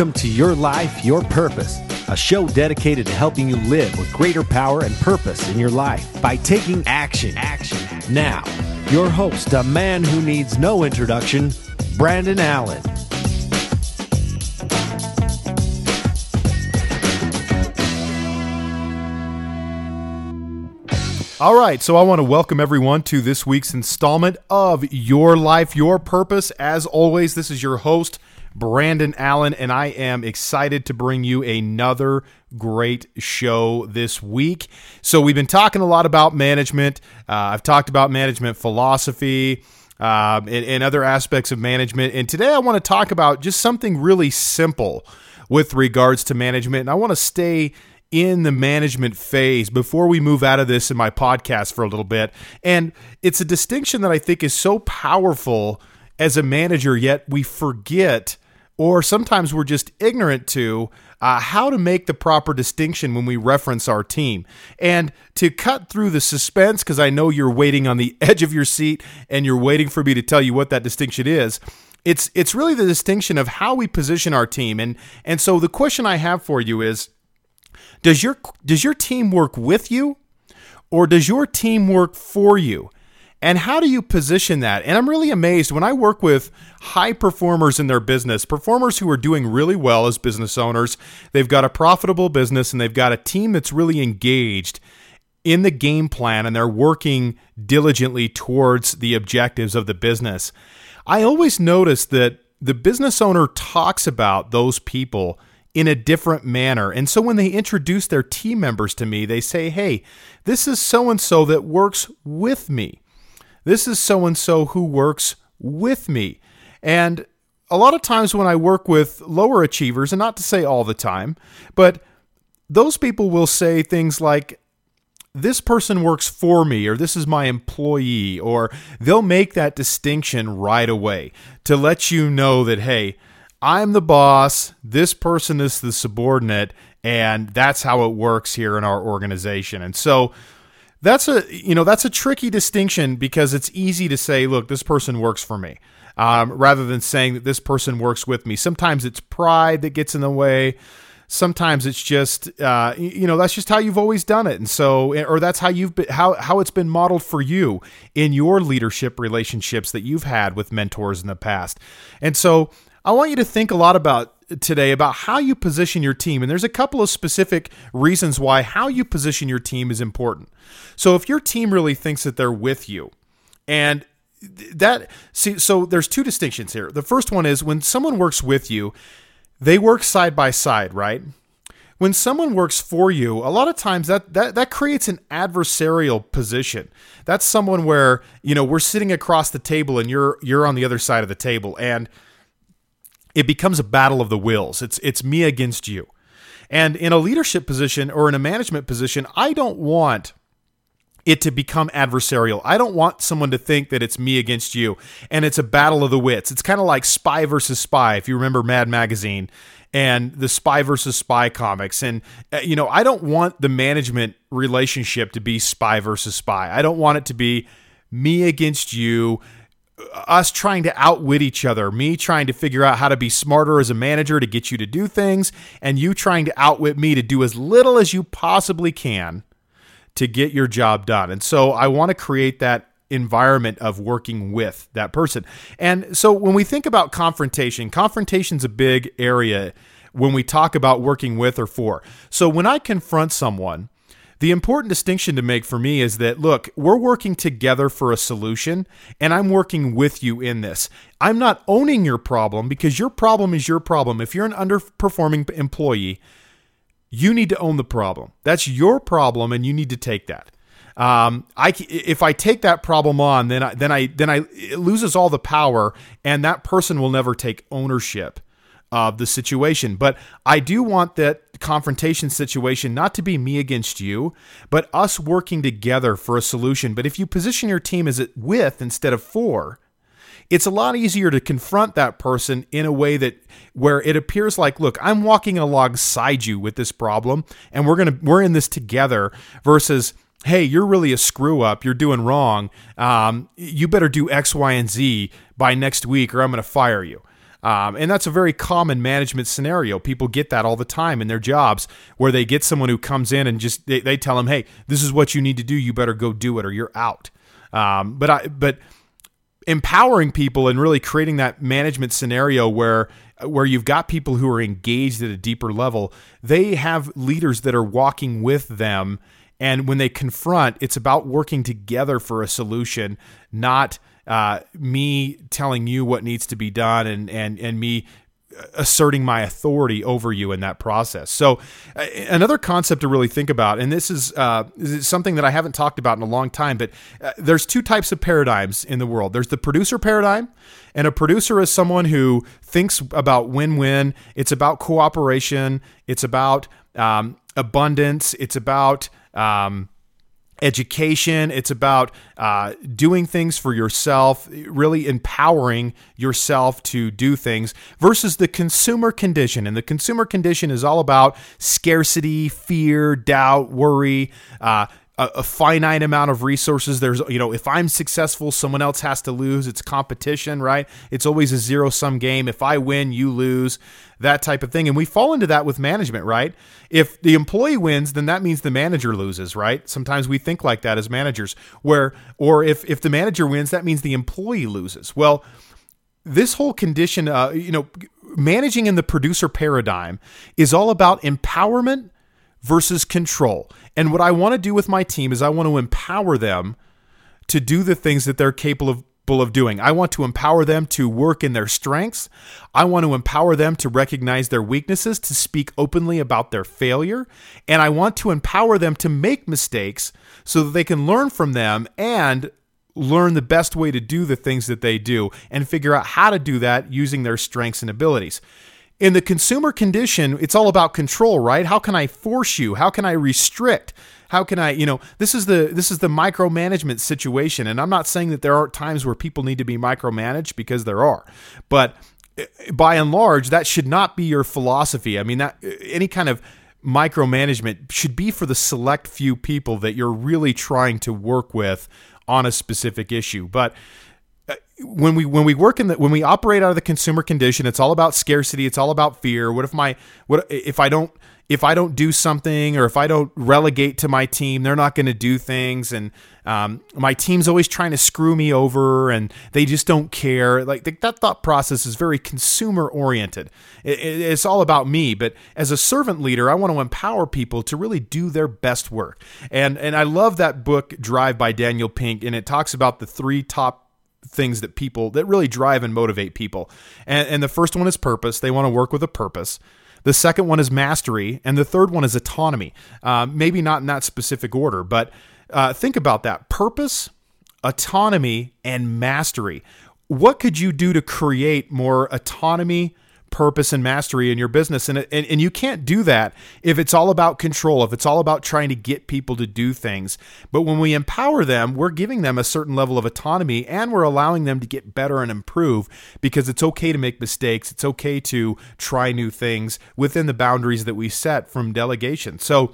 Welcome to Your Life, Your Purpose, a show dedicated to helping you live with greater power and purpose in your life by taking action. Action. Now, your host, a man who needs no introduction, Brandon Allen. All right, so I want to welcome everyone to this week's installment of Your Life, Your Purpose. As always, this is your host, Brandon Allen, and I am excited to bring you another great show this week. So, we've been talking a lot about management. Uh, I've talked about management philosophy. Um, and, and other aspects of management. And today I want to talk about just something really simple with regards to management. And I want to stay in the management phase before we move out of this in my podcast for a little bit. And it's a distinction that I think is so powerful as a manager, yet we forget, or sometimes we're just ignorant to. Uh, how to make the proper distinction when we reference our team. And to cut through the suspense, because I know you're waiting on the edge of your seat and you're waiting for me to tell you what that distinction is. It's it's really the distinction of how we position our team. And and so the question I have for you is does your does your team work with you or does your team work for you? And how do you position that? And I'm really amazed when I work with high performers in their business, performers who are doing really well as business owners. They've got a profitable business and they've got a team that's really engaged in the game plan and they're working diligently towards the objectives of the business. I always notice that the business owner talks about those people in a different manner. And so when they introduce their team members to me, they say, hey, this is so and so that works with me. This is so and so who works with me. And a lot of times when I work with lower achievers, and not to say all the time, but those people will say things like, this person works for me, or this is my employee, or they'll make that distinction right away to let you know that, hey, I'm the boss, this person is the subordinate, and that's how it works here in our organization. And so that's a you know that's a tricky distinction because it's easy to say, look, this person works for me, um, rather than saying that this person works with me. Sometimes it's pride that gets in the way. Sometimes it's just uh, you know that's just how you've always done it, and so or that's how you've been, how how it's been modeled for you in your leadership relationships that you've had with mentors in the past. And so I want you to think a lot about today about how you position your team. And there's a couple of specific reasons why how you position your team is important. So if your team really thinks that they're with you, and that see so there's two distinctions here. The first one is when someone works with you, they work side by side, right? When someone works for you, a lot of times that that that creates an adversarial position. That's someone where, you know, we're sitting across the table and you're you're on the other side of the table and it becomes a battle of the wills. It's it's me against you. And in a leadership position or in a management position, I don't want it to become adversarial. I don't want someone to think that it's me against you and it's a battle of the wits. It's kind of like spy versus spy, if you remember Mad Magazine and the spy versus spy comics. And, uh, you know, I don't want the management relationship to be spy versus spy. I don't want it to be me against you us trying to outwit each other, me trying to figure out how to be smarter as a manager to get you to do things, and you trying to outwit me to do as little as you possibly can to get your job done. And so I want to create that environment of working with that person. And so when we think about confrontation, confrontation's a big area when we talk about working with or for. So when I confront someone, the important distinction to make for me is that look, we're working together for a solution, and I'm working with you in this. I'm not owning your problem because your problem is your problem. If you're an underperforming employee, you need to own the problem. That's your problem, and you need to take that. Um, I if I take that problem on, then I, then I then I it loses all the power, and that person will never take ownership of the situation. But I do want that confrontation situation not to be me against you, but us working together for a solution. But if you position your team as it with instead of for, it's a lot easier to confront that person in a way that where it appears like look i'm walking alongside you with this problem and we're gonna we're in this together versus hey you're really a screw up you're doing wrong um, you better do x y and z by next week or i'm gonna fire you Um, and that's a very common management scenario. People get that all the time in their jobs where they get someone who comes in and just they, they tell them, "Hey, this is what you need to do. You better go do it, or you're out." Um, but I but empowering people and really creating that management scenario where where you've got people who are engaged at a deeper level they have leaders that are walking with them and when they confront it's about working together for a solution not uh, me telling you what needs to be done and and and me asserting my authority over you in that process. So, uh, another concept to really think about, and this is, uh, is something that I haven't talked about in a long time, but uh, there's two types of paradigms in the world. There's the producer paradigm, and a producer is someone who thinks about win-win. It's about cooperation. It's about um, abundance. It's about um, education. It's about uh, doing things for yourself, really empowering yourself to do things versus the consumer condition. And the consumer condition is all about scarcity, fear, doubt, worry. Uh, a, a finite amount of resources. There's, you know, if I'm successful, someone else has to lose. It's competition, right? It's always a zero sum game. If I win, you lose, that type of thing. And we fall into that with management, right? If the employee wins, then that means the manager loses, right? Sometimes we think like that as managers, where, or if, if the manager wins, that means the employee loses. Well, this whole condition, uh, you know, managing in the producer paradigm is all about empowerment versus control. And what I want to do with my team is I want to empower them to do the things that they're capable of of doing. I want to empower them to work in their strengths. I want to empower them to recognize their weaknesses, to speak openly about their failure, and I want to empower them to make mistakes so that they can learn from them and learn the best way to do the things that they do and figure out how to do that using their strengths and abilities in the consumer condition, it's all about control, right? How can I force you? How can I restrict? How can I, you know, this is the this is the micromanagement situation. And I'm not saying that there aren't times where people need to be micromanaged because there are. But eh, by and large, that should not be your philosophy. I mean, that eh, any kind of micromanagement should be for the select few people that you're really trying to work with on a specific issue. But when we when we work in the when we operate out of the consumer condition it's all about scarcity it's all about fear. What if my what if i don't if i don't do something or if i don't relegate to my team they're not going to do things and um, my team's always trying to screw me over and they just don't care. Like that thought process is very consumer oriented. It, it's all about me but as a servant leader i want to empower people to really do their best work. And and i love that book drive by daniel pink and it talks about the three top things that people that really drive and motivate people. And, and the first one is purpose. They want to work with a purpose. The second one is mastery, and the third one is autonomy. Uh, maybe not in that specific order, but uh, think about that: purpose, autonomy, and mastery. What could you do to create more autonomy, purpose and mastery in your business. And, and and you can't do that if it's all about control if it's all about trying to get people to do things. But when we empower them we're giving them a certain level of autonomy and we're allowing them to get better and improve because it's okay to make mistakes. It's okay to try new things within the boundaries that we set from delegation. So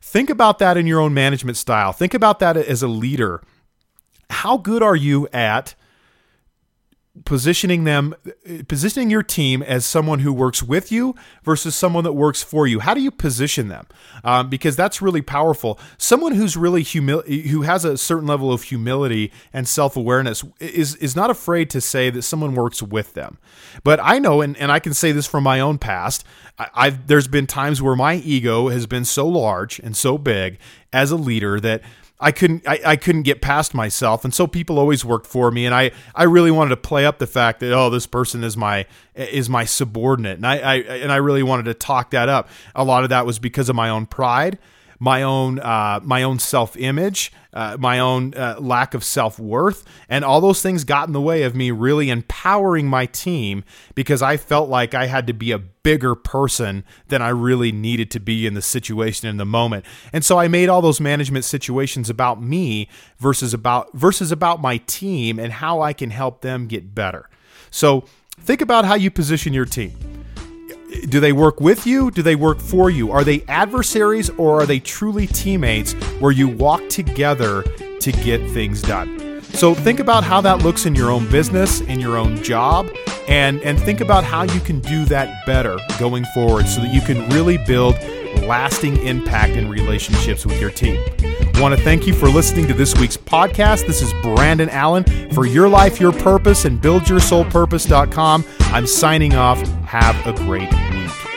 think about that in your own management style. Think about that as a leader. How good are you at positioning them positioning your team as someone who works with you versus someone that works for you. How do you position them? Um, because that's really powerful. Someone who's really humil- who has a certain level of humility and self-awareness is is not afraid to say that someone works with them. But i know and, and i can say this from my own past I, I've there's been times where my ego has been so large and so big as a leader that I couldn't I, I couldn't get past myself. And so people always worked for me. And I I really wanted to play up the fact that oh this person is my is my subordinate. And I, I and I really wanted to talk that up. A lot of that was because of my own pride my own uh, my own self image, uh, my own uh, lack of self worth, and all those things got in the way of me really empowering my team because I felt like I had to be a bigger person than I really needed to be in the situation in the moment, and so I made all those management situations about me versus about versus about my team and how I can help them get better. So think about how you position your team do they work with you? Do they work for you? Are they adversaries or are they truly teammates where you walk together to get things done? So think about how that looks in your own business, in your own job, and and think about how you can do that better going forward so that you can really build lasting impact in relationships with your team. I want to thank you for listening to this week's podcast. This is Brandon Allen for Your Life, Your Purpose and BuildYourSoulPurpose.com. I'm signing off. Have a great week.